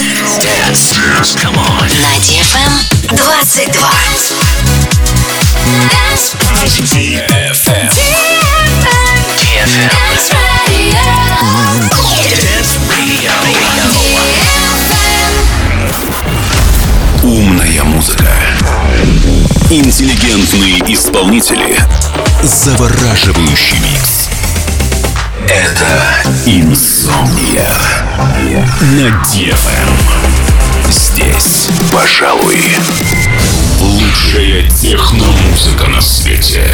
Dance. Dance. Come on. На DFM 22. Dance. DFM. DFM. Dance Radio. Умная музыка. Интеллигентные исполнители. Завораживающий микс. Это Инсомния. На DFM. Здесь, пожалуй, лучшая техномузыка на свете.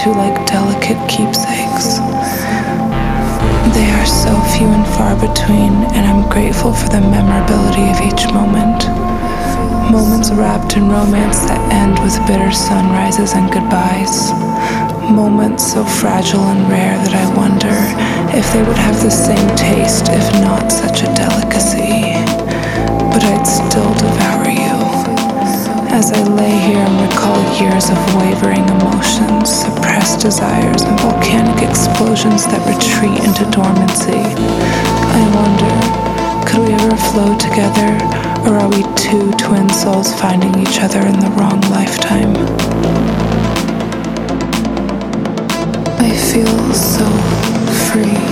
To like delicate keepsakes. They are so few and far between, and I'm grateful for the memorability of each moment. Moments wrapped in romance that end with bitter sunrises and goodbyes. Moments so fragile and rare that I wonder if they would have the same taste if not such a delicacy. But I'd still devour you. As I lay here and recall years of wavering emotions, suppressed desires, and volcanic explosions that retreat into dormancy, I wonder could we ever flow together, or are we two twin souls finding each other in the wrong lifetime? I feel so free.